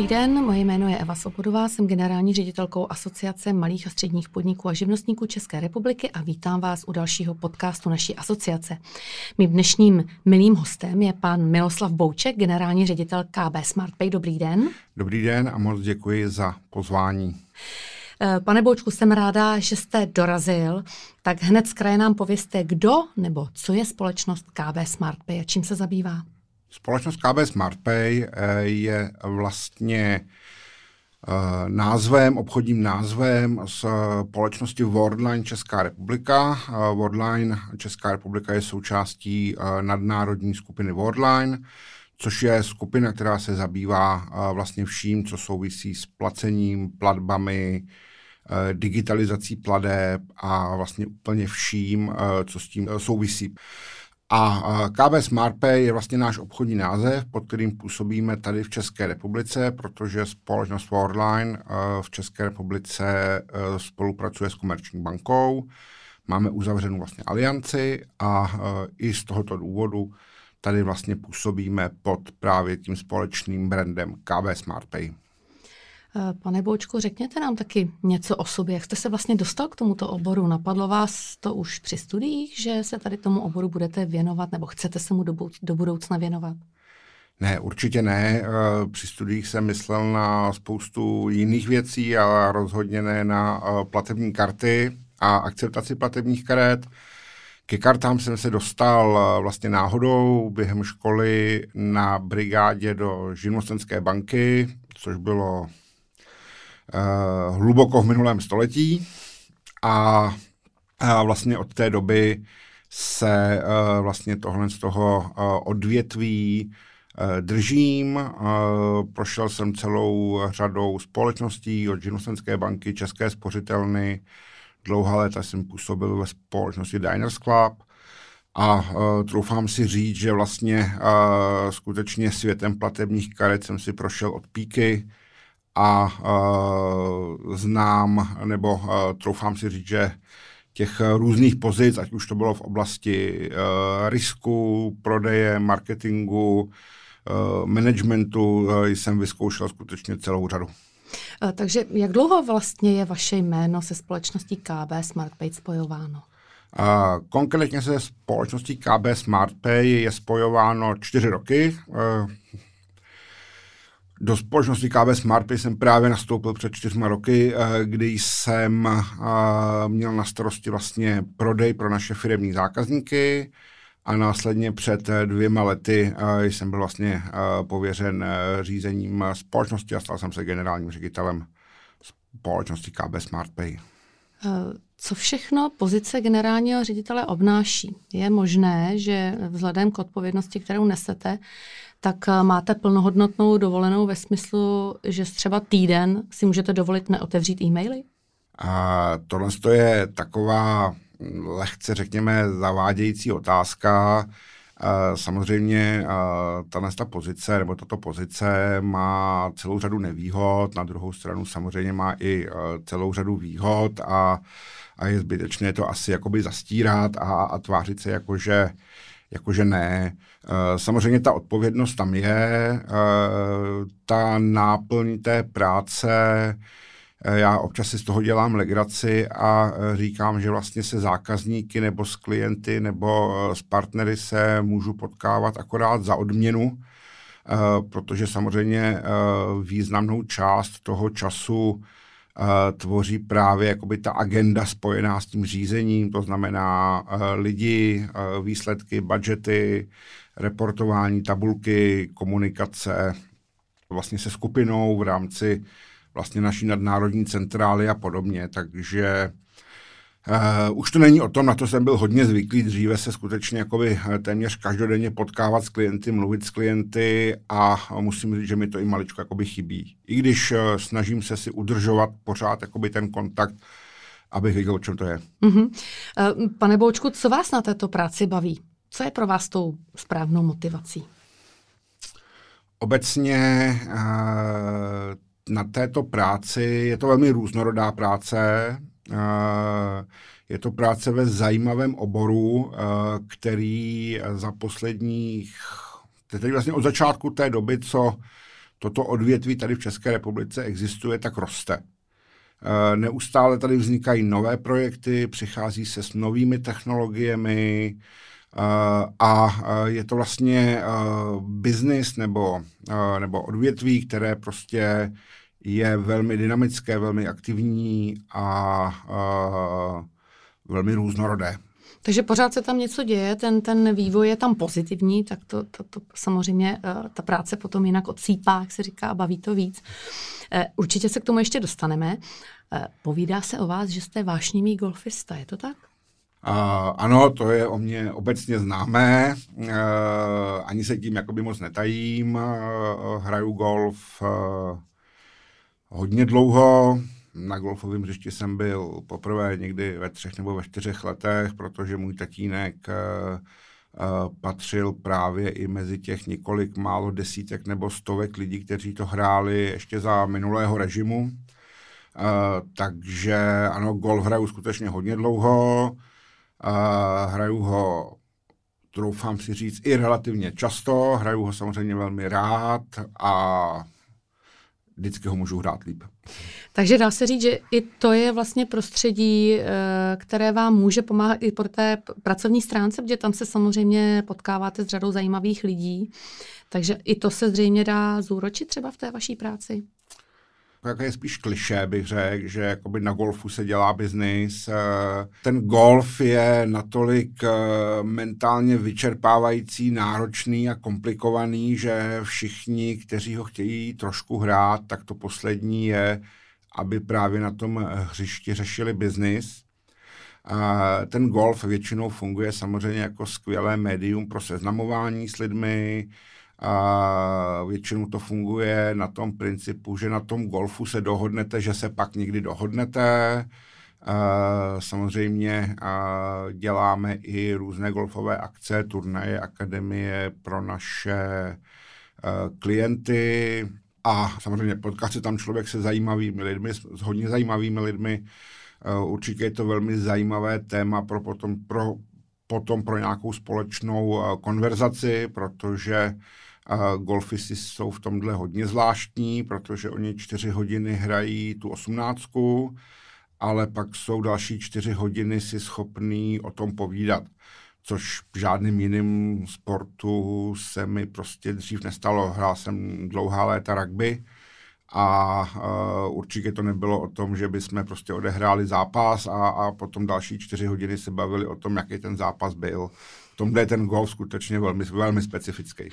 Dobrý den, moje jméno je Eva Svobodová, jsem generální ředitelkou Asociace malých a středních podniků a živnostníků České republiky a vítám vás u dalšího podcastu naší asociace. Mým dnešním milým hostem je pan Miloslav Bouček, generální ředitel KB SmartPay. Dobrý den. Dobrý den a moc děkuji za pozvání. Eh, pane Boučku, jsem ráda, že jste dorazil, tak hned z kraje nám povězte, kdo nebo co je společnost KB SmartPay a čím se zabývá. Společnost KB SmartPay eh, je vlastně eh, názvem, obchodním názvem společnosti Worldline Česká republika. Worldline Česká republika je součástí nadnárodní skupiny Worldline, což je skupina, která se zabývá vlastně vším, co souvisí s placením, platbami, Eh, digitalizací pladeb a vlastně úplně vším, eh, co s tím eh, souvisí. A KB SmartPay je vlastně náš obchodní název, pod kterým působíme tady v České republice, protože společnost Worldline v České republice spolupracuje s Komerční bankou. Máme uzavřenou vlastně alianci a i z tohoto důvodu tady vlastně působíme pod právě tím společným brandem KB SmartPay. Eh, pane Boučku, řekněte nám taky něco o sobě. Jak jste se vlastně dostal k tomuto oboru? Napadlo vás to už při studiích, že se tady tomu oboru budete věnovat nebo chcete se mu do, do budoucna věnovat? Ne, určitě ne. Eh, při studiích jsem myslel na spoustu jiných věcí, ale rozhodně ne na eh, platební karty a akceptaci platebních karet. Ke kartám jsem se dostal vlastně náhodou během školy na brigádě do živnostenské banky, což bylo uh, hluboko v minulém století a, a vlastně od té doby se uh, vlastně tohle z toho uh, odvětví uh, držím. Uh, prošel jsem celou řadou společností od živnostenské banky, České spořitelny. Dlouhá léta jsem působil ve společnosti Diners Club a uh, troufám si říct, že vlastně uh, skutečně světem platebních karet jsem si prošel od píky a uh, znám, nebo uh, troufám si říct, že těch různých pozic, ať už to bylo v oblasti uh, risku, prodeje, marketingu, uh, managementu, uh, jsem vyzkoušel skutečně celou řadu. Takže jak dlouho vlastně je vaše jméno se společností KB SmartPay spojováno? Konkrétně se společností KB SmartPay je spojováno čtyři roky. Do společnosti KB SmartPay jsem právě nastoupil před čtyřma roky, eh, kdy jsem eh, měl na starosti vlastně prodej pro naše firmní zákazníky a následně před eh, dvěma lety jsem byl vlastně pověřen řízením společnosti a stal jsem se generálním ředitelem společnosti KB SmartPay. Co všechno pozice generálního ředitele obnáší? Je možné, že vzhledem k odpovědnosti, kterou nesete, tak eh, máte plnohodnotnou dovolenou ve smyslu, že třeba týden si můžete dovolit neotevřít e-maily? A tohle je taková lehce, řekněme, zavádějící otázka. Samozřejmě tahle ta pozice nebo tato pozice má celou řadu nevýhod, na druhou stranu samozřejmě má i celou řadu výhod a, a je zbytečné to asi jakoby zastírat a, a tvářit se jako, že jakože ne. Eh, samozřejmě ta odpovědnost tam je, eh, ta náplň té práce, eh, já občas si z toho dělám legraci a říkám, že vlastně se zákazníky nebo s klienty nebo s partnery se můžu potkávat akorát za odměnu, protože samozřejmě významnou část toho času tvoří právě jakoby ta agenda spojená s tím řízením, to znamená lidi, výsledky, budžety, reportování, tabulky, komunikace vlastně se skupinou v rámci vlastně naší nadnárodní centrály a podobně, takže Uh, už to není o tom, na to jsem byl hodně zvyklý, dříve se skutečně jakoby téměř každodenně potkávat s klienty, mluvit s klienty a musím říct, že mi to i maličko jakoby chybí. I když uh, snažím se si udržovat pořád jakoby ten kontakt, abych věděl, o čem to je. Uh-huh. Uh, pane Boučku, co vás na této práci baví? Co je pro vás tou správnou motivací? Obecně uh, na této práci je to velmi různorodá práce. Je to práce ve zajímavém oboru, který za posledních, tedy vlastně od začátku té doby, co toto odvětví tady v České republice existuje, tak roste. Neustále tady vznikají nové projekty, přichází se s novými technologiemi a je to vlastně biznis nebo, nebo odvětví, které prostě je velmi dynamické, velmi aktivní a, a velmi různorodé. Takže pořád se tam něco děje, ten, ten vývoj je tam pozitivní, tak to, to, to samozřejmě uh, ta práce potom jinak odsýpá, jak se říká, a baví to víc. Uh, určitě se k tomu ještě dostaneme. Uh, povídá se o vás, že jste vášnivý golfista, je to tak? Uh, ano, to je o mě obecně známé, uh, ani se tím jakoby moc netajím, uh, hraju golf uh, hodně dlouho, na golfovém hřišti jsem byl poprvé někdy ve třech nebo ve čtyřech letech, protože můj tatínek uh, uh, patřil právě i mezi těch několik málo desítek nebo stovek lidí, kteří to hráli ještě za minulého režimu. Uh, takže ano, golf hraju skutečně hodně dlouho. Uh, hraju ho, troufám si říct, i relativně často. Hraju ho samozřejmě velmi rád a vždycky ho můžu hrát líp. Takže dá se říct, že i to je vlastně prostředí, eh, které vám může pomáhat i po té pracovní stránce, protože tam se samozřejmě potkáváte s řadou zajímavých lidí. Takže i to se zřejmě dá zúročit třeba v té vaší práci jako je spíš kliše, bych řekl, že jakoby na golfu se dělá biznis. Eh, ten golf je natolik eh, mentálně vyčerpávající, náročný a komplikovaný, že všichni, kteří ho chtějí trošku hrát, tak to poslední je, aby právě na tom hřišti řešili biznis. Ten golf většinou funguje samozřejmě jako skvělé médium pro seznamování s lidmi, a většinou to funguje na tom principu, že na tom golfu se dohodnete, že se pak někdy dohodnete. Samozřejmě děláme i různé golfové akce, turnaje, akademie pro naše klienty a samozřejmě potká se tam člověk se zajímavými lidmi, s hodně zajímavými lidmi. Určitě je to velmi zajímavé téma pro potom pro, potom pro nějakou společnou konverzaci, protože golfisti jsou v tomhle hodně zvláštní, protože oni čtyři hodiny hrají tu osmnáctku, ale pak jsou další čtyři hodiny si schopný o tom povídat, což v žádným jiným sportu se mi prostě dřív nestalo. Hrál jsem dlouhá léta rugby a uh, určitě to nebylo o tom, že bychom prostě odehráli zápas a, a potom další čtyři hodiny se bavili o tom, jaký ten zápas byl tomhle je ten golf skutečně velmi, velmi specifický.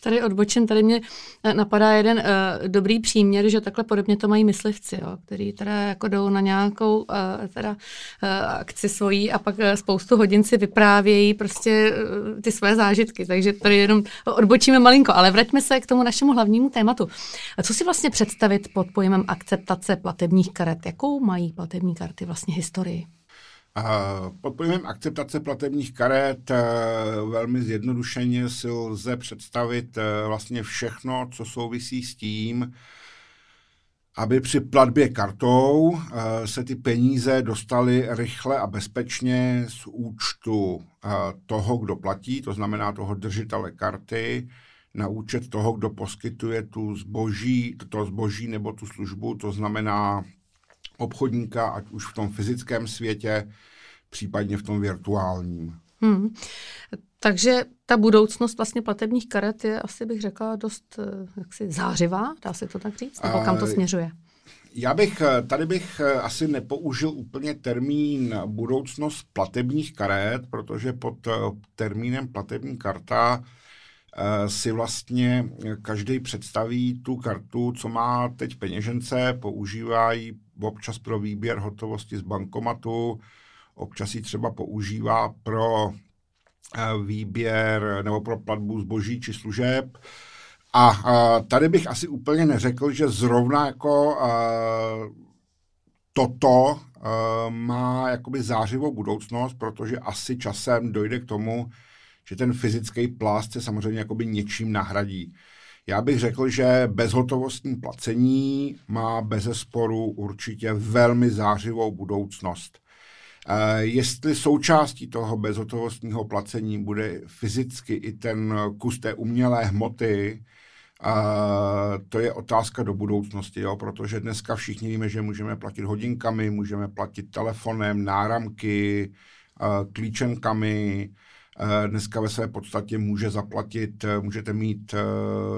Tady odbočím, tady mě eh, napadá jeden uh, dobrý příměr, že takhle podobně to mají myslivci, jo, který teda jako jdou na nějakou uh, teda, uh, akci svojí a pak uh, spoustu hodin si vyprávějí prostě uh, ty své zážitky, takže tady jenom odbočíme malinko, ale vraťme se k tomu našemu hlavnímu tématu. A co si vlastně představit pod pojmem akceptace platebních karet? Jakou mají platební karty vlastně historii? Pod pojmem akceptace platebních karet eh, velmi zjednodušeně si lze představit eh, vlastně všechno, co souvisí s tím, aby při platbě kartou eh, se ty peníze dostaly rychle a bezpečně z účtu toho, kdo platí, to znamená toho držitele karty, na účet toho, kdo poskytuje tu zboží, to zboží nebo tu službu, to znamená obchodníka, ať už v tom fyzickém světě, případně v tom virtuálním. Hmm. Takže ta budoucnost vlastně platebních karet je asi bych řekla dost eh, jaksi zářivá, dá se to tak říct? Nebo kam to směřuje? Já bych, eh, tady bych eh, asi nepoužil úplně termín budoucnost platebních karet, protože pod termínem platební karta si vlastně každý představí tu kartu, co má teď peněžence, používají občas pro výběr hotovosti z bankomatu, občas ji třeba používá pro eh, výběr nebo pro platbu zboží či služeb. A, tady bych asi úplně neřekl, že zrovna jako eh, toto eh, má jakoby zářivou budoucnost, protože asi časem dojde k tomu, že ten fyzický plast se samozřejmě jakoby něčím nahradí. Já bych řekl, že bezhotovostní placení má bez sporu určitě velmi zářivou budoucnost. Jestli součástí toho bezhotovostního placení bude fyzicky i ten kus té umělé hmoty, to je otázka do budoucnosti, jo, protože dneska všichni víme, že můžeme platit hodinkami, můžeme platit telefonem, náramky, uh, klíčenkami, Dneska ve své podstatě může zaplatit, můžete mít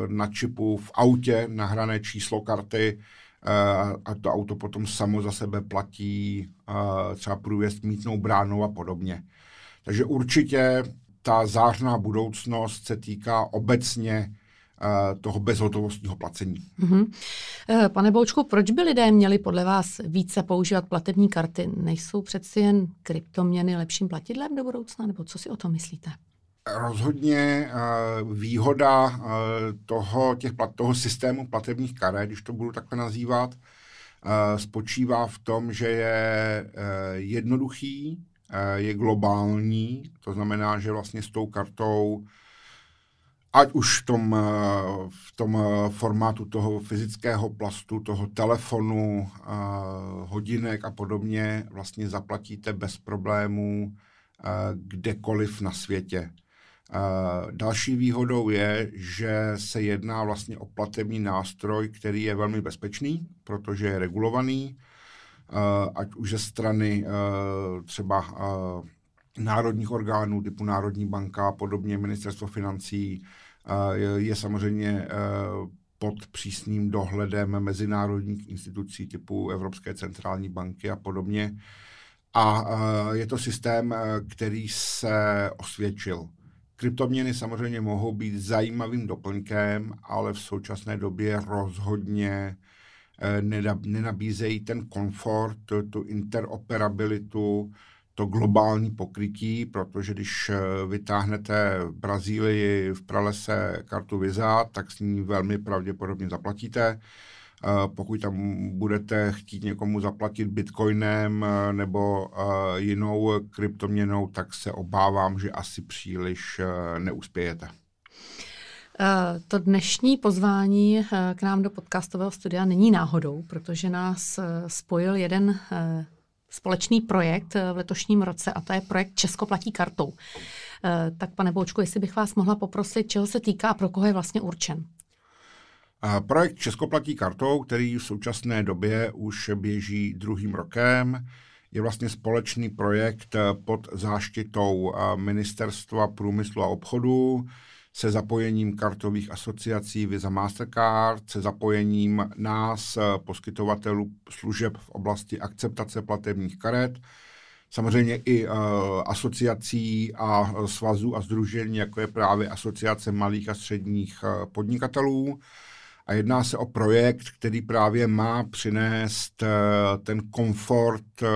na čipu v autě nahrané číslo karty a to auto potom samo za sebe platí třeba průjezd mítnou bránou a podobně. Takže určitě ta zářná budoucnost se týká obecně toho bezhotovostního placení. Mm-hmm. Pane Boučku, proč by lidé měli podle vás více používat platební karty? Nejsou přeci jen kryptoměny lepším platidlem do budoucna, nebo co si o tom myslíte? Rozhodně výhoda toho, těch, toho systému platebních karet, když to budu takhle nazývat, spočívá v tom, že je jednoduchý, je globální, to znamená, že vlastně s tou kartou ať už v tom, eh, v tom eh, formátu toho fyzického plastu, toho telefonu, eh, hodinek a podobně, vlastně zaplatíte bez problémů kdekoliv na světě. Další výhodou je, že se jedná vlastně o platební nástroj, který je velmi bezpečný, protože je regulovaný, ať už ze strany třeba národních orgánů typu Národní banka a podobně, ministerstvo financí, je, samozřejmě eh, pod přísným dohledem mezinárodních institucí typu Evropské centrální banky a podobně. A eh, je to systém, eh, který se osvědčil. Kryptoměny samozřejmě mohou být zajímavým doplňkem, ale v současné době rozhodně nenabízejí ten komfort, tu interoperabilitu, to globální pokrytí, protože když eh, vytáhnete v Brazílii v pralese kartu Visa, tak s ní velmi pravděpodobně zaplatíte. Eh, pokud tam budete chtít někomu zaplatit bitcoinem eh, nebo jinou kryptoměnou, tak se obávám, že asi příliš neuspějete. To dnešní pozvání k nám do podcastového studia není náhodou, protože nás spojil jeden společný projekt eh, v letošním roce a to je projekt Česko platí kartou. Eh, tak pane Boučku, jestli bych vás mohla poprosit, čeho se týká a pro koho je vlastně určen? Projekt Česko platí kartou, který v současné době už běží druhým rokem, je vlastně společný projekt eh, pod záštitou Ministerstva průmyslu a obchodu, se zapojením kartových asociací Visa Mastercard, se zapojením nás, eh, poskytovatelů služeb v oblasti akceptace platebních karet, samozřejmě i uh, asociací a svazů a združení, jako je právě Asociace malých a středních podnikatelů. A jedná se o projekt, který právě má přinést uh, ten komfort uh,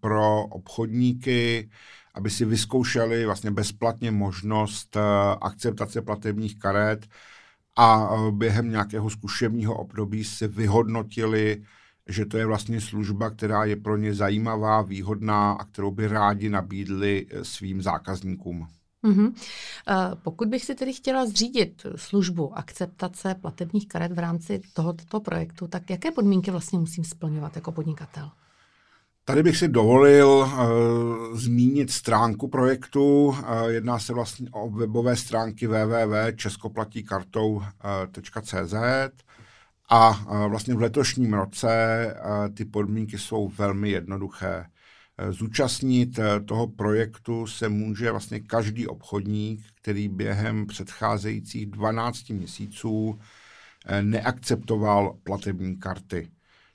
pro obchodníky, aby si vyzkoušeli vlastně bezplatně možnost eh, akceptace platebních karet a eh, během nějakého zkušebního období si vyhodnotili, že to je vlastně služba, která je pro ně zajímavá, výhodná a kterou by rádi nabídli eh, svým zákazníkům. Mm-hmm. Pokud bych si tedy chtěla zřídit službu akceptace platebních karet v rámci tohoto projektu, tak jaké podmínky vlastně musím splňovat jako podnikatel? Tady bych si dovolil uh, zmínit stránku projektu. Uh, jedná se vlastně o webové stránky www.českoplatíkartou.cz a uh, vlastně v letošním roce uh, ty podmínky jsou velmi jednoduché. Zúčastnit toho projektu se může vlastně každý obchodník, který během předcházejících 12 měsíců neakceptoval platební karty.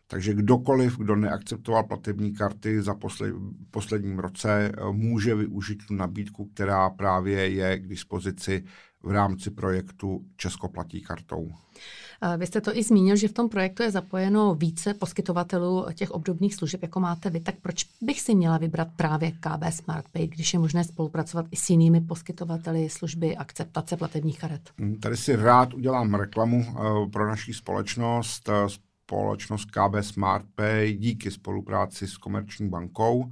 Takže kdokoliv, kdo neakceptoval platební karty za posled, posledním roce, eh, může využít tu nabídku, která právě je k dispozici v rámci projektu Česko platí kartou. Vy jste to i zmínil, že v tom projektu je zapojeno více poskytovatelů těch obdobných služeb, jako máte vy, tak proč bych si měla vybrat právě KB SmartPay, když je možné spolupracovat i s jinými poskytovateli služby akceptace platebních karet? Tady si rád udělám reklamu uh, pro naší společnost. Společnost KB SmartPay díky spolupráci s Komerční bankou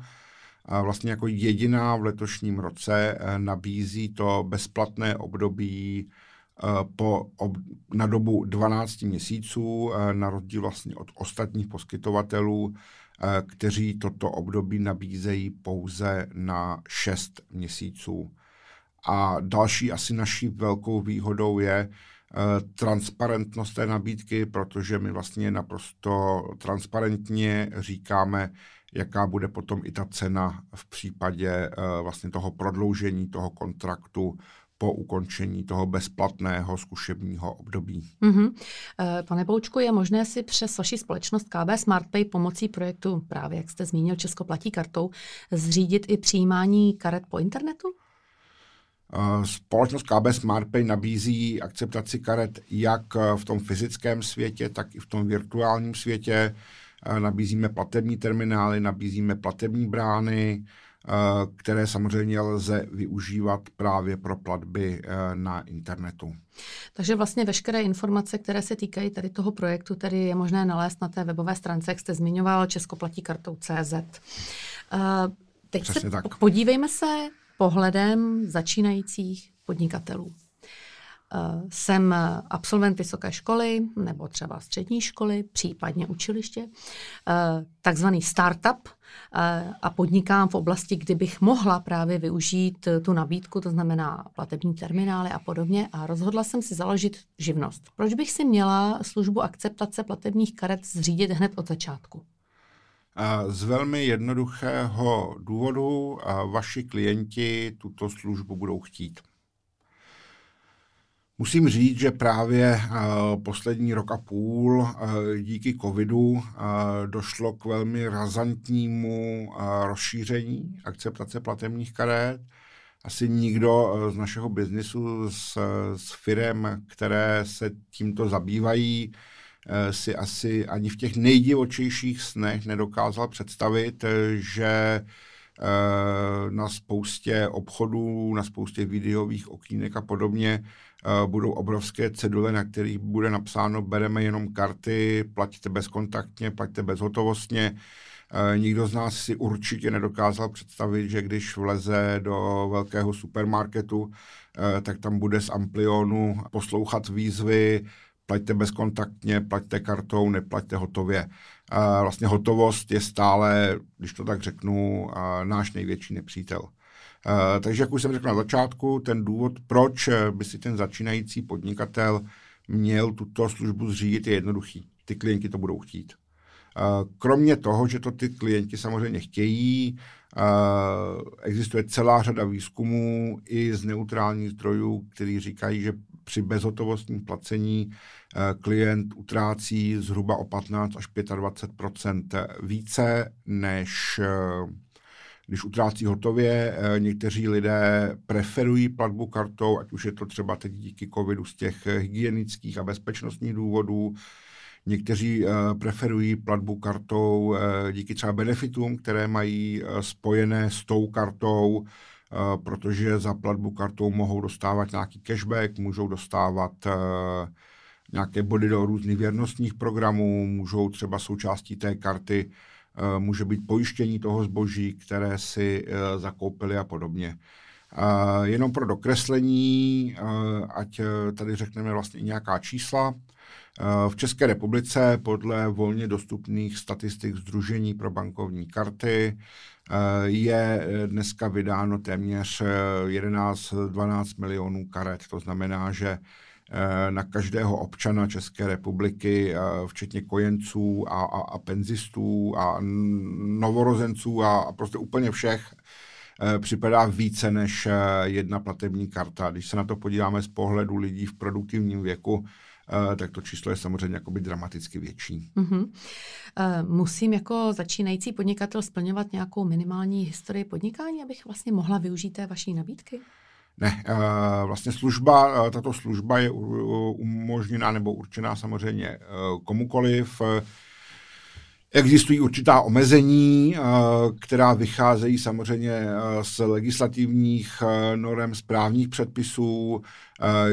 vlastně jako jediná v letošním roce eh, nabízí to bezplatné období eh, po, ob, na dobu 12 měsíců, eh, na rozdíl vlastně od ostatních poskytovatelů, kteří toto období nabízejí pouze na 6 měsíců. A další asi naší velkou výhodou je, transparentnost té nabídky, protože my vlastně naprosto transparentně říkáme, jaká bude potom i ta cena v případě vlastně toho prodloužení toho kontraktu po ukončení toho bezplatného zkušebního období. Mm-hmm. Pane Poučku, je možné si přes vaši společnost KB SmartPay pomocí projektu, právě jak jste zmínil, Česko platí kartou, zřídit i přijímání karet po internetu? Eh, společnost KB SmartPay nabízí akceptaci karet jak v tom fyzickém světě, tak i v tom virtuálním světě. Eh, nabízíme platební terminály, nabízíme platební brány, Eh, které samozřejmě lze využívat právě pro platby eh, na internetu. Takže vlastně veškeré informace, které se týkají tady toho projektu, tady je možné nalézt na té webové stránce, jak jste zmiňoval, Česko platí kartou CZ. Eh, teď Přesně se tak. podívejme se pohledem začínajících podnikatelů. Jsem absolvent vysoké školy nebo třeba střední školy, případně učiliště, takzvaný startup a podnikám v oblasti, kdy bych mohla právě využít tu nabídku, to znamená platební terminály a podobně a rozhodla jsem si založit živnost. Proč bych si měla službu akceptace platebních karet zřídit hned od začátku? Z velmi jednoduchého důvodu vaši klienti tuto službu budou chtít. Musím říct, že právě uh, poslední rok a půl uh, díky covidu uh, došlo k velmi razantnímu rozšíření akceptace platebních karet. Asi nikdo z našeho biznisu, s, s firem, které se tímto zabývají, si asi ani v těch nejdivočejších snech nedokázal představit, že na spoustě obchodů, na spoustě videových okýnek a podobně budou obrovské cedule, na kterých bude napsáno bereme jenom karty, platíte bezkontaktně, platíte bezhotovostně. Nikdo z nás si určitě nedokázal představit, že když vleze do velkého supermarketu, tak tam bude z Amplionu poslouchat výzvy, plaťte bezkontaktně, plaťte kartou, neplaťte hotově. Vlastně hotovost je stále, když to tak řeknu, náš největší nepřítel. Takže, jak už jsem řekl na začátku, ten důvod, proč by si ten začínající podnikatel měl tuto službu zřídit, je jednoduchý. Ty klienti to budou chtít. Kromě toho, že to ty klienti samozřejmě chtějí, existuje celá řada výzkumů i z neutrálních zdrojů, který říkají, že při bezhotovostním placení klient utrácí zhruba o 15 až 25% více než když utrácí hotově, eh, někteří lidé preferují platbu kartou, ať už je to třeba teď díky covidu z těch hygienických a bezpečnostních důvodů, Někteří preferují platbu kartou díky třeba benefitům, které mají spojené s tou kartou, protože za platbu kartou mohou dostávat nějaký cashback, můžou dostávat uh, nějaké body do různých věrnostních programů, můžou třeba součástí té karty Eh, může být pojištění toho zboží, které si eh, zakoupili a podobně. Jenom pro dokreslení, eh, ať tady řekneme vlastně nějaká čísla. V České republice podle volně dostupných statistik Združení pro bankovní karty je dneska vydáno téměř 11-12 milionů karet. To znamená, že Eh, na každého občana České republiky, eh, včetně kojenců a, a, a penzistů a novorozenců a, a prostě úplně všech, eh, připadá více než jedna platební karta. Když se na to podíváme z pohledu lidí v produktivním věku, tak to číslo je samozřejmě jakoby dramaticky větší. Mm-hmm. Musím jako začínající podnikatel splňovat nějakou minimální historii podnikání, abych vlastně mohla využít té vaší nabídky? Ne, vlastně služba, tato služba je umožněná nebo určená samozřejmě eh, komukoliv. Existují určitá omezení, která vycházejí samozřejmě z legislativních norem správních předpisů.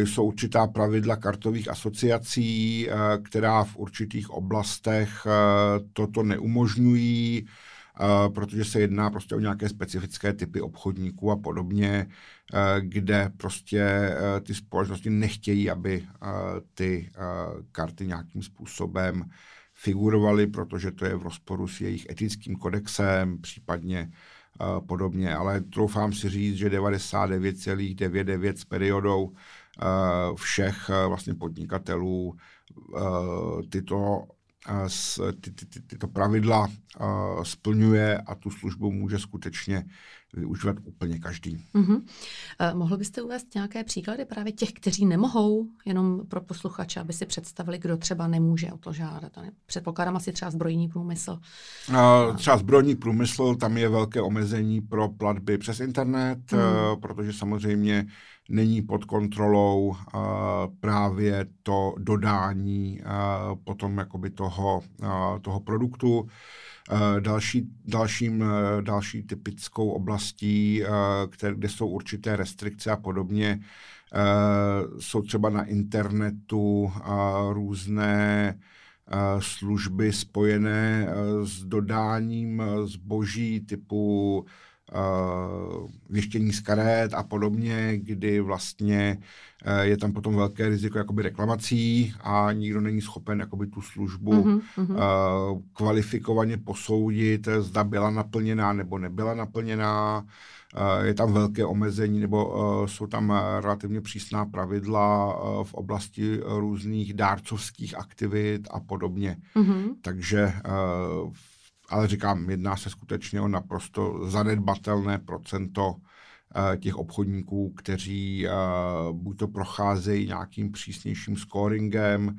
Jsou určitá pravidla kartových asociací, která v určitých oblastech toto neumožňují protože se jedná prostě o nějaké specifické typy obchodníků a podobně, kde prostě ty společnosti nechtějí, aby ty karty nějakým způsobem figurovaly, protože to je v rozporu s jejich etickým kodexem, případně podobně, ale troufám si říct, že 99,99 s periodou všech vlastně podnikatelů tyto ty, ty, ty, tyto pravidla splňuje a tu službu může skutečně využívat úplně každý. Uh-huh. Uh, mohl byste uvést nějaké příklady právě těch, kteří nemohou, jenom pro posluchače, aby si představili, kdo třeba nemůže o to žádat? Předpokládám asi třeba zbrojní průmysl. Uh, třeba zbrojní průmysl, tam je velké omezení pro platby přes internet, uh-huh. uh, protože samozřejmě není pod kontrolou právě to dodání potom jakoby toho, toho produktu. Další, dalším, další typickou oblastí, které, kde jsou určité restrikce a podobně, jsou třeba na internetu různé služby spojené s dodáním zboží typu věštění z karet a podobně, kdy vlastně uh, je tam potom velké riziko jakoby reklamací a nikdo není schopen jakoby tu službu mm-hmm. kvalifikovaně posoudit, zda byla naplněná nebo nebyla naplněná. Je tam velké omezení nebo jsou tam relativně přísná pravidla v oblasti různých dárcovských aktivit a podobně. Mm-hmm. Takže v ale říkám, jedná se skutečně o naprosto zanedbatelné procento eh, těch obchodníků, kteří eh, buď to procházejí nějakým přísnějším scoringem,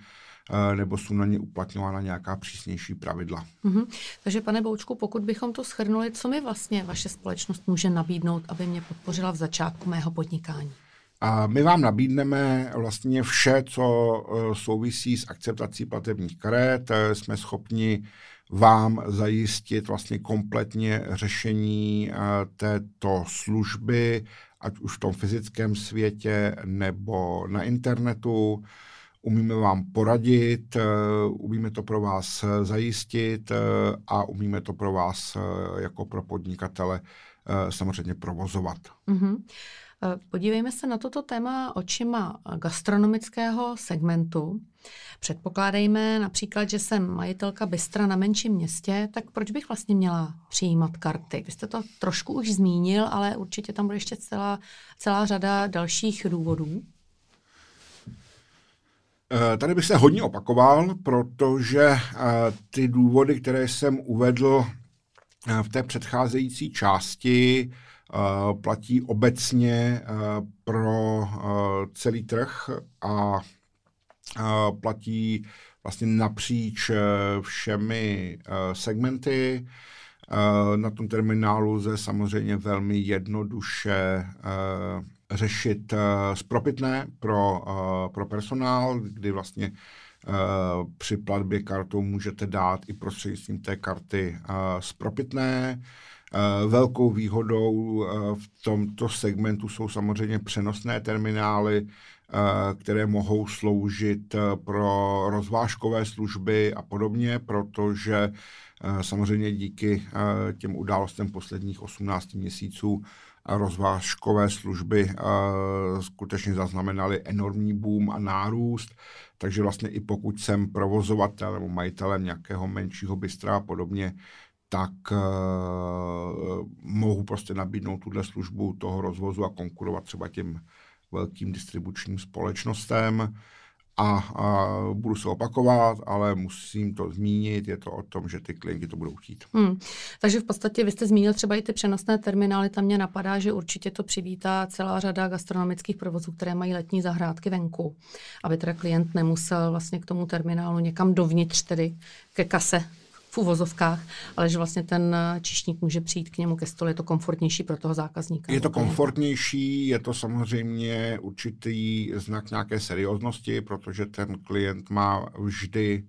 eh, nebo jsou na ně uplatňována nějaká přísnější pravidla. Mm-hmm. Takže pane Boučku, pokud bychom to schrnuli, co mi vlastně vaše společnost může nabídnout, aby mě podpořila v začátku mého podnikání? A my vám nabídneme vlastně vše, co souvisí s akceptací platebních karet. Jsme schopni vám zajistit vlastně kompletně řešení eh, této služby, ať už v tom fyzickém světě nebo na internetu. Umíme vám poradit, umíme to pro vás zajistit a umíme to pro vás jako pro podnikatele samozřejmě provozovat. Mm-hmm. Podívejme se na toto téma očima gastronomického segmentu. Předpokládejme například, že jsem majitelka bystra na menším městě, tak proč bych vlastně měla přijímat karty? Vy jste to trošku už zmínil, ale určitě tam bude ještě celá, celá řada dalších důvodů. Eh, tady bych se hodně opakoval, protože eh, ty důvody, které jsem uvedl eh, v té předcházející části, platí obecně pro celý trh a platí vlastně napříč všemi segmenty. Na tom terminálu lze samozřejmě velmi jednoduše řešit spropitné pro, pro personál, kdy vlastně při platbě kartou můžete dát i prostřednictvím té karty spropitné. Velkou výhodou v tomto segmentu jsou samozřejmě přenosné terminály, Eh, které mohou sloužit eh, pro rozvážkové služby a podobně, protože eh, samozřejmě díky těm událostem posledních 18 měsíců rozvážkové služby skutečně zaznamenaly enormní boom a nárůst, takže vlastně i pokud jsem provozovatel nebo majitelem nějakého menšího bystra a podobně, tak uh, mohu prostě nabídnout tuhle službu toho rozvozu a konkurovat třeba těm velkým distribučním společnostem. A, a budu se opakovat, ale musím to zmínit, je to o tom, že ty klienti to budou chtít. Hmm. Takže v podstatě vy jste zmínil třeba i ty přenosné terminály, tam mě napadá, že určitě to přivítá celá řada gastronomických provozů, které mají letní zahrádky venku, aby teda klient nemusel vlastně k tomu terminálu někam dovnitř, tedy ke kase v uvozovkách, ale že vlastně ten eh, čišník může přijít k němu ke stolu, je to komfortnější pro toho zákazníka. Je to komfortnější, je to samozřejmě určitý znak nějaké serióznosti, protože ten klient má vždy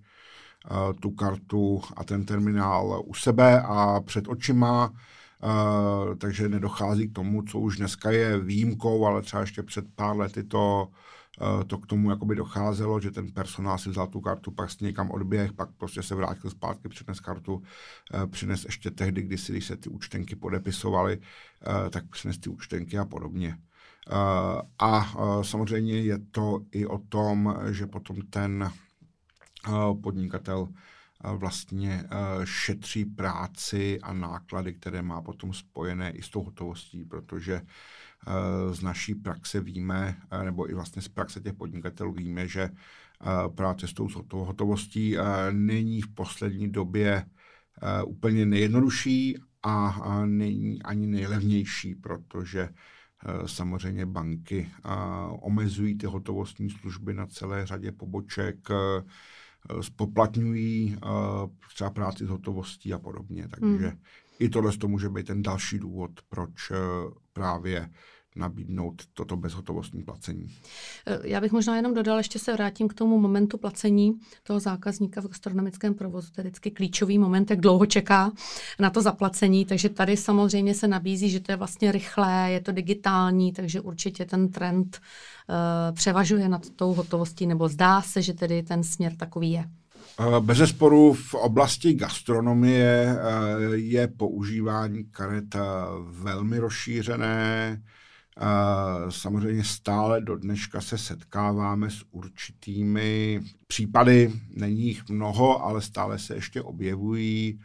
uh, tu kartu a ten terminál u sebe a před očima, uh, takže nedochází k tomu, co už dneska je výjimkou, ale třeba ještě před pár lety to Eh, to k tomu jakoby docházelo, že ten personál si vzal tu kartu, pak si někam odběh, pak prostě se vrátil zpátky, přines kartu, eh, přines ještě tehdy, kdy si, když se ty účtenky podepisovaly, eh, tak přines ty účtenky a podobně. A samozřejmě je to i o tom, že potom ten podnikatel vlastně šetří práci a náklady, které má potom spojené i s tou hotovostí, protože z naší praxe víme, nebo i vlastně z praxe těch podnikatelů víme, že práce s tou hotovostí není v poslední době úplně nejjednodušší a není ani nejlevnější, protože samozřejmě banky omezují ty hotovostní služby na celé řadě poboček, spoplatňují třeba práci s hotovostí a podobně. Takže hmm. i tohle to může být ten další důvod, proč právě nabídnout toto bezhotovostní placení. Eh, já bych možná jenom dodal, ještě se vrátím k tomu momentu placení toho zákazníka v gastronomickém provozu. To je vždycky klíčový moment, jak dlouho čeká na to zaplacení. Takže tady samozřejmě se nabízí, že to je vlastně rychlé, je to digitální, takže určitě ten trend uh, převažuje nad tou hotovostí, nebo zdá se, že tedy ten směr takový je. Eh, bez zesporu v oblasti gastronomie je používání karet velmi rozšířené. Samozřejmě stále do dneška se setkáváme s určitými případy, není jich mnoho, ale stále se ještě objevují,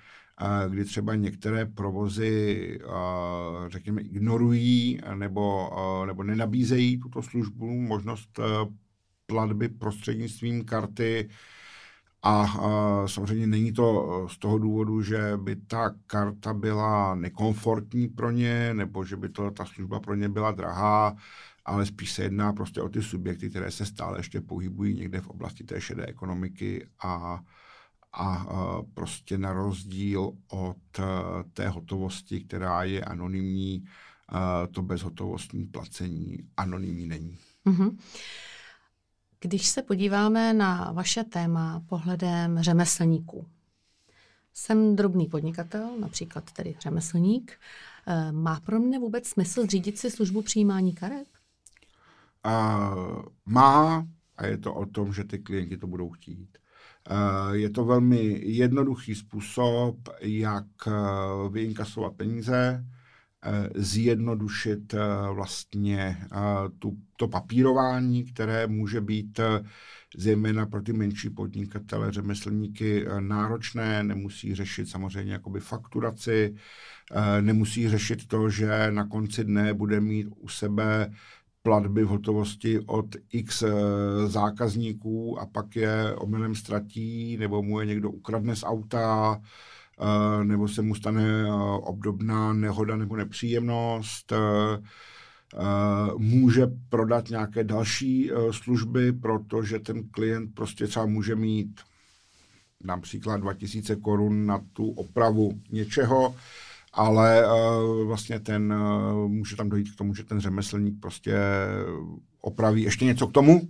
kdy třeba některé provozy, řekněme, ignorují nebo, nebo nenabízejí tuto službu, možnost platby prostřednictvím karty, a, samozřejmě není to z toho důvodu, že by ta karta byla nekomfortní pro ně, nebo že by to, ta služba pro ně byla drahá, ale spíš se jedná prostě o ty subjekty, které se stále ještě pohybují někde v oblasti té šedé ekonomiky a, a, a prostě na rozdíl od té hotovosti, která je anonymní, to bezhotovostní placení anonymní není. Mm-hmm. Když se podíváme na vaše téma pohledem řemeslníků, jsem drobný podnikatel, například tedy řemeslník. Eh, má pro mě vůbec smysl zřídit si službu přijímání karet? Uh, má a je to o tom, že ty klienti to budou chtít. Uh, je to velmi jednoduchý způsob, jak vyinkasovat peníze, Eh, zjednodušit eh, vlastně eh, tu, to papírování, které může být zejména pro ty menší podnikatele, řemeslníky náročné, nemusí řešit samozřejmě jakoby fakturaci, nemusí řešit to, že na konci dne bude mít u sebe platby v hotovosti od x zákazníků a pak je omylem ztratí, nebo mu je někdo ukradne z auta, nebo se mu stane obdobná nehoda nebo nepříjemnost, může prodat nějaké další služby, protože ten klient prostě třeba může mít například 2000 korun na tu opravu něčeho, ale vlastně ten, může tam dojít k tomu, že ten řemeslník prostě opraví ještě něco k tomu,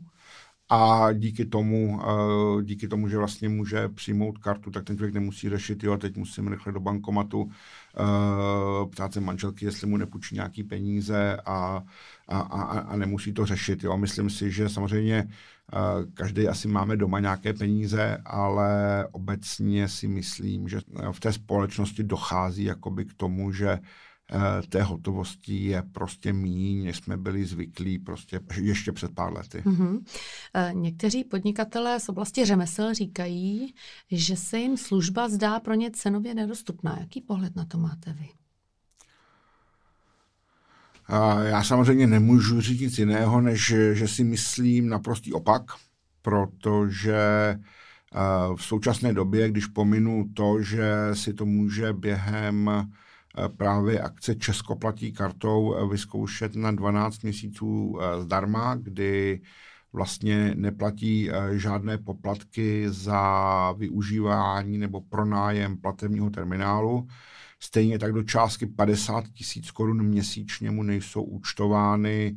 a díky tomu, uh, díky tomu, že vlastně může přijmout kartu, tak ten člověk nemusí řešit, jo, teď musím rychle do bankomatu uh, ptát se manželky, jestli mu nepůjčí nějaký peníze a, a, a, a nemusí to řešit. Jo. Myslím si, že samozřejmě uh, každý asi máme doma nějaké peníze, ale obecně si myslím, že v té společnosti dochází jakoby k tomu, že Eh, té hotovosti je prostě míň, než jsme byli zvyklí prostě ještě před pár lety. Mm-hmm. Někteří podnikatelé z oblasti řemesel říkají, že se jim služba zdá pro ně cenově nedostupná. Jaký pohled na to máte vy? Já samozřejmě nemůžu říct nic jiného, než že si myslím naprostý opak, protože eh, v současné době, když pominu to, že si to může během Eh, právě akce Česko platí kartou eh, vyzkoušet na 12 měsíců eh, zdarma, kdy vlastně neplatí žádné poplatky za využívání nebo pronájem platebního terminálu. Stejně tak do částky 50 tisíc korun měsíčně mu nejsou účtovány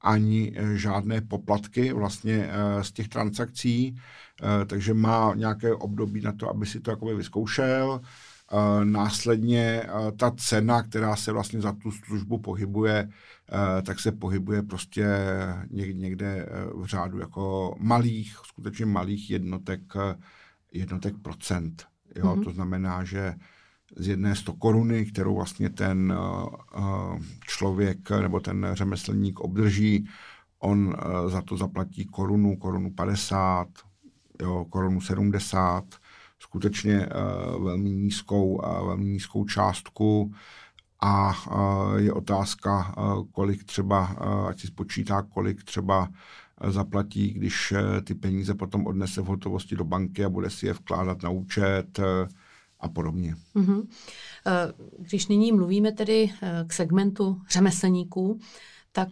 ani žádné poplatky vlastně z těch transakcí, takže má nějaké období na to, aby si to jakoby vyzkoušel. Následně ta cena, která se vlastně za tu službu pohybuje, uh, tak se pohybuje prostě někde, někde v řádu jako malých, skutečně malých jednotek, jednotek procent. Jo? Mm-hmm. To znamená, že z jedné 100 koruny, kterou vlastně ten člověk nebo ten řemeslník obdrží, on za to zaplatí korunu, korunu 50, jo, korunu 70, skutečně uh, velmi nízkou velmi nízkou částku a je otázka, kolik třeba, ať si spočítá, kolik třeba zaplatí, když ty peníze potom odnese v hotovosti do banky a bude si je vkládat na účet a podobně. Mm-hmm. Když nyní mluvíme tedy k segmentu řemeslníků, tak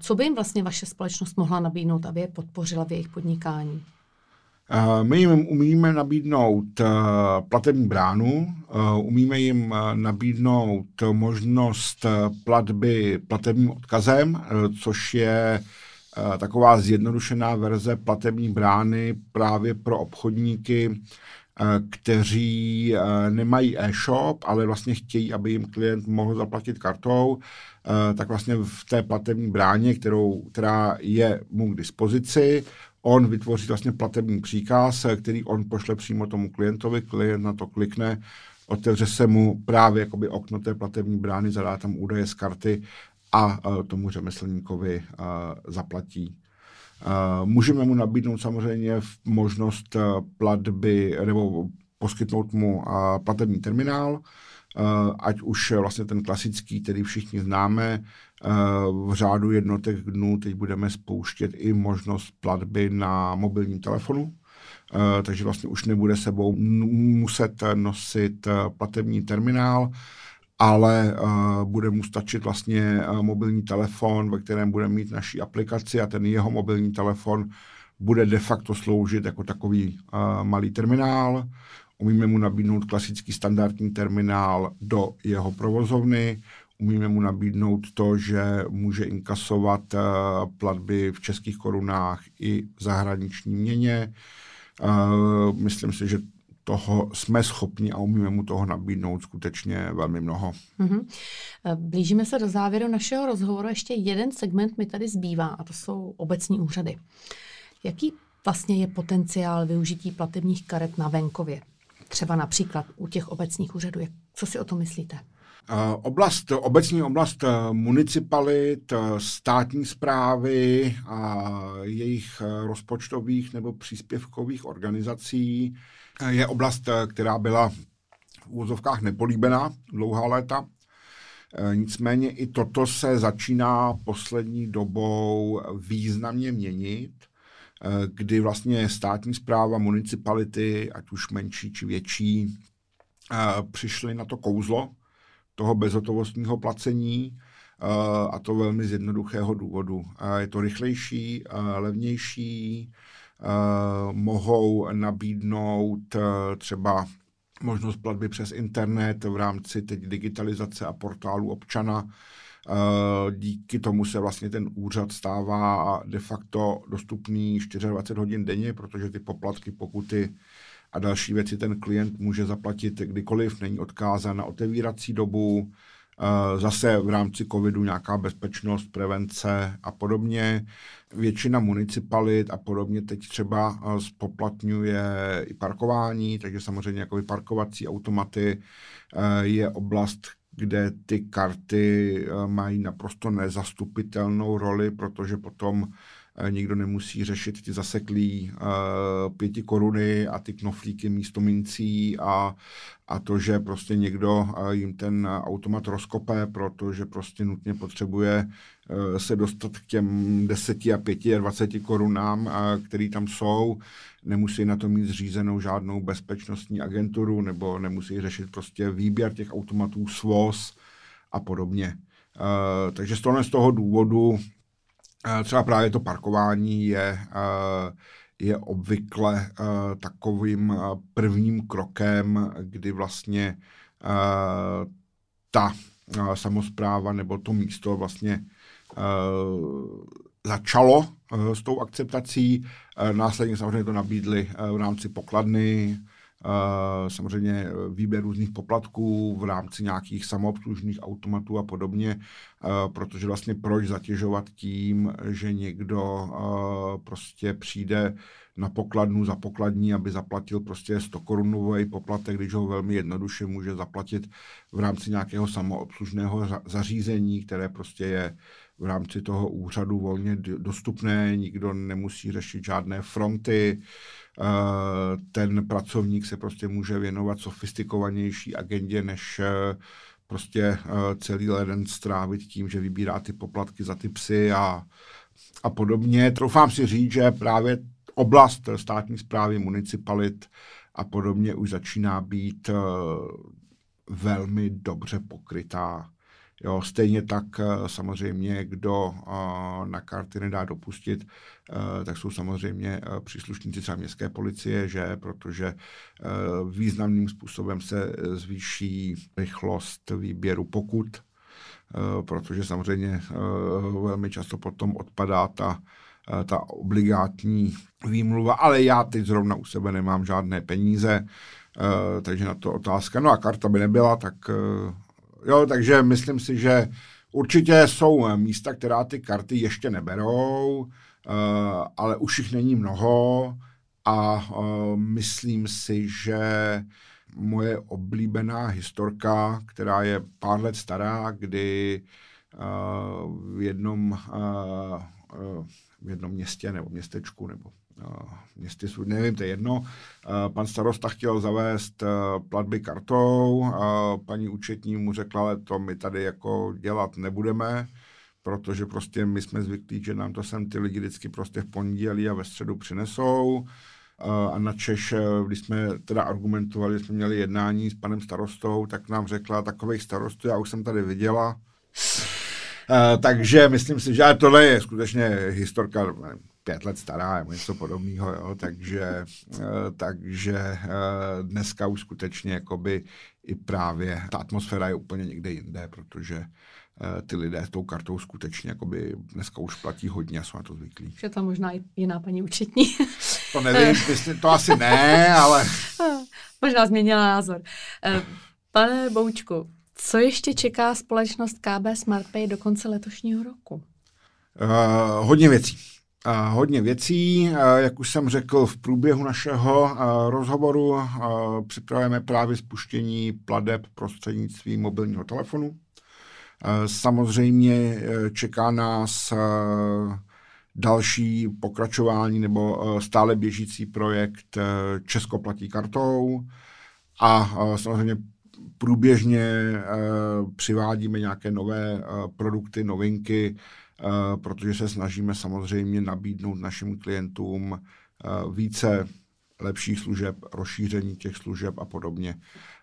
co by jim vlastně vaše společnost mohla nabídnout, aby je podpořila v jejich podnikání? My jim umíme nabídnout platební bránu, umíme jim nabídnout možnost platby platebním odkazem, což je taková zjednodušená verze platební brány právě pro obchodníky, kteří nemají e-shop, ale vlastně chtějí, aby jim klient mohl zaplatit kartou, tak vlastně v té platební bráně, kterou, která je mu k dispozici, on vytvoří vlastně platební příkaz, který on pošle přímo tomu klientovi, klient na to klikne, otevře se mu právě jakoby okno té platební brány, zadá tam údaje z karty a uh, tomu řemeslníkovi uh, zaplatí. Uh, můžeme mu nabídnout samozřejmě možnost platby nebo poskytnout mu platební terminál, ať už vlastně ten klasický, který všichni známe, v řádu jednotek dnů teď budeme spouštět i možnost platby na mobilním telefonu, eh, takže vlastně už nebude sebou muset nosit platební terminál, ale bude mu stačit vlastně mobilní telefon, ve kterém bude mít naší aplikaci a ten jeho mobilní telefon bude de facto sloužit jako takový malý terminál. Umíme mu nabídnout klasický standardní terminál do jeho provozovny, umíme mu nabídnout to, že může inkasovat uh, platby v českých korunách i v zahraniční měně. Uh, myslím si, že toho jsme schopni a umíme mu toho nabídnout skutečně velmi mnoho. Mm-hmm. Blížíme se do závěru našeho rozhovoru. Ještě jeden segment mi tady zbývá a to jsou obecní úřady. Jaký vlastně je potenciál využití platebních karet na venkově? třeba například u těch obecních úřadů. Co si o to myslíte? Oblast, obecní oblast eh, municipalit, eh, státní zprávy a jejich eh, rozpočtových nebo příspěvkových organizací je oblast, která byla v úzovkách nepolíbená dlouhá léta. Nicméně i toto se začíná poslední dobou významně měnit Eh, kdy vlastně státní zpráva, municipality, ať už menší či větší, eh, přišly na to kouzlo toho bezhotovostního placení eh, a to velmi z jednoduchého důvodu. Je to rychlejší, levnější, mohou nabídnout třeba možnost platby přes internet v rámci teď digitalizace a portálu občana, Eh, díky tomu se vlastně ten úřad stává de facto dostupný 24 hodin denně, protože ty poplatky, pokuty a další věci ten klient může zaplatit kdykoliv, není odkázán na otevírací dobu, eh, zase v rámci covidu nějaká bezpečnost, prevence a podobně. Většina municipalit a podobně teď třeba eh, spoplatňuje i parkování, takže samozřejmě jako parkovací automaty je oblast, kde ty karty eh, mají naprosto nezastupitelnou roli, protože potom eh, nikdo nemusí řešit ty zaseklý uh, pěti koruny a ty knoflíky místo mincí a, a to, že prostě někdo uh, jim ten automat rozkope, protože prostě nutně potřebuje uh, se dostat k těm deseti a pěti a dvaceti korunám, uh, který tam jsou, nemusí na to mít zřízenou žádnou bezpečnostní agenturu nebo nemusí řešit prostě výběr těch automatů, svoz a podobně. Uh, takže z toho, z toho důvodu třeba právě to parkování je, uh, je obvykle uh, takovým prvním krokem, kdy vlastně ta samozpráva nebo to místo vlastně začalo s tou akceptací, následně samozřejmě to nabídli v rámci pokladny, samozřejmě výběr různých poplatků v rámci nějakých samoobslužných automatů a podobně, uh, protože vlastně proč zatěžovat tím, že někdo uh, prostě přijde na pokladnu za pokladní, aby zaplatil prostě 100 korunový poplatek, když ho velmi jednoduše může zaplatit v rámci nějakého samoobslužného zařízení, které prostě je v rámci toho úřadu volně dostupné, nikdo nemusí řešit žádné fronty, eh, ten pracovník se prostě může věnovat sofistikovanější agendě, než eh, prostě celý leden strávit tím, že vybírá ty poplatky za ty psy a, a podobně. Troufám si říct, že právě oblast státní zprávy, municipalit a podobně už začíná být velmi dobře pokrytá Jo, stejně tak eh, samozřejmě, kdo eh, na karty nedá dopustit, eh, tak jsou samozřejmě příslušníci třeba městské policie, že protože významným způsobem se zvýší rychlost výběru pokut, protože samozřejmě velmi často potom odpadá ta, ta obligátní výmluva, ale já teď zrovna u sebe nemám žádné peníze, takže na to otázka. No a karta by nebyla, tak Jo, takže myslím si, že určitě jsou místa, která ty karty ještě neberou, uh, ale už jich není mnoho a uh, myslím si, že moje oblíbená historka, která je pár let stará, kdy v jednom, v jednom městě nebo městečku nebo městy nevím, to je jedno. Pan starosta chtěl zavést platby kartou, a paní účetní mu řekla, ale to my tady jako dělat nebudeme, protože prostě my jsme zvyklí, že nám to sem ty lidi vždycky prostě v pondělí a ve středu přinesou. A na Češ, když jsme teda argumentovali, jsme měli jednání s panem starostou, tak nám řekla, takových starostů já už jsem tady viděla. Uh, takže myslím si, že tohle je skutečně historka, pět let stará nebo něco podobného, jo, takže, uh, takže uh, dneska už skutečně jakoby i právě ta atmosféra je úplně někde jinde, protože ty lidé s tou kartou skutečně jakoby dneska už platí hodně a jsou na to zvyklí. Že tam možná i jiná paní účetní. to nevím, to asi ne, ale... možná změnila názor. Pane Boučku, co ještě čeká společnost KB SmartPay do konce letošního roku? Uh, hodně věcí. Hodně věcí. Jak už jsem řekl v průběhu našeho rozhovoru, připravujeme právě spuštění pladeb prostřednictvím mobilního telefonu. Samozřejmě uh, čeká nás další pokračování nebo uh, stále běžící projekt uh, Česko platí kartou a samozřejmě průběžně přivádíme nějaké nové produkty, novinky, protože se snažíme samozřejmě nabídnout našim klientům uh, více lepších služeb, rozšíření těch služeb a podobně.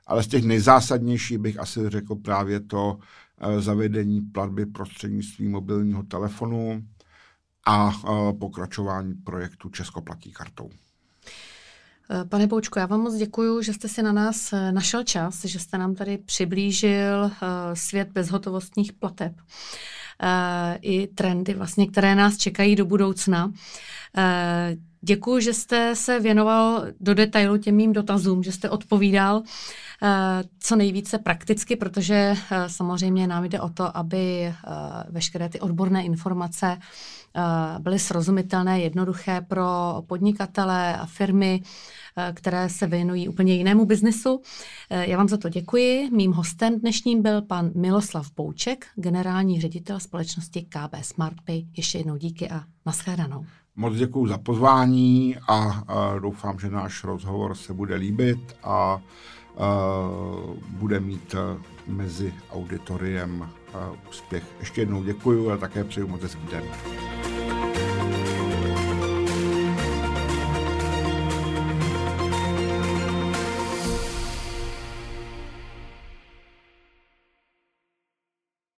Ale z těch nejzásadnějších bych asi řekl právě to uh, zavedení platby prostřednictvím mobilního telefonu a pokračování projektu Česko platí kartou. Eh, pane Poučko, já vám moc děkuji, že jste si na nás eh, našel čas, že jste nám tady přiblížil eh, svět bezhotovostních plateb i trendy, vlastně, které nás čekají do budoucna. Děkuji, že jste se věnoval do detailu těm mým dotazům, že jste odpovídal co nejvíce prakticky, protože samozřejmě nám jde o to, aby veškeré ty odborné informace byly srozumitelné, jednoduché pro podnikatele a firmy, které se věnují úplně jinému biznesu. Já vám za to děkuji. Mým hostem dnešním byl pan Miloslav Pouček, generální ředitel společnosti KB SmartPay. Ještě jednou díky a nashledanou. Moc děkuji za pozvání a, doufám, že náš rozhovor se bude líbit a bude mít mezi auditoriem úspěch. Ještě jednou děkuji a také přeju moc hezký den.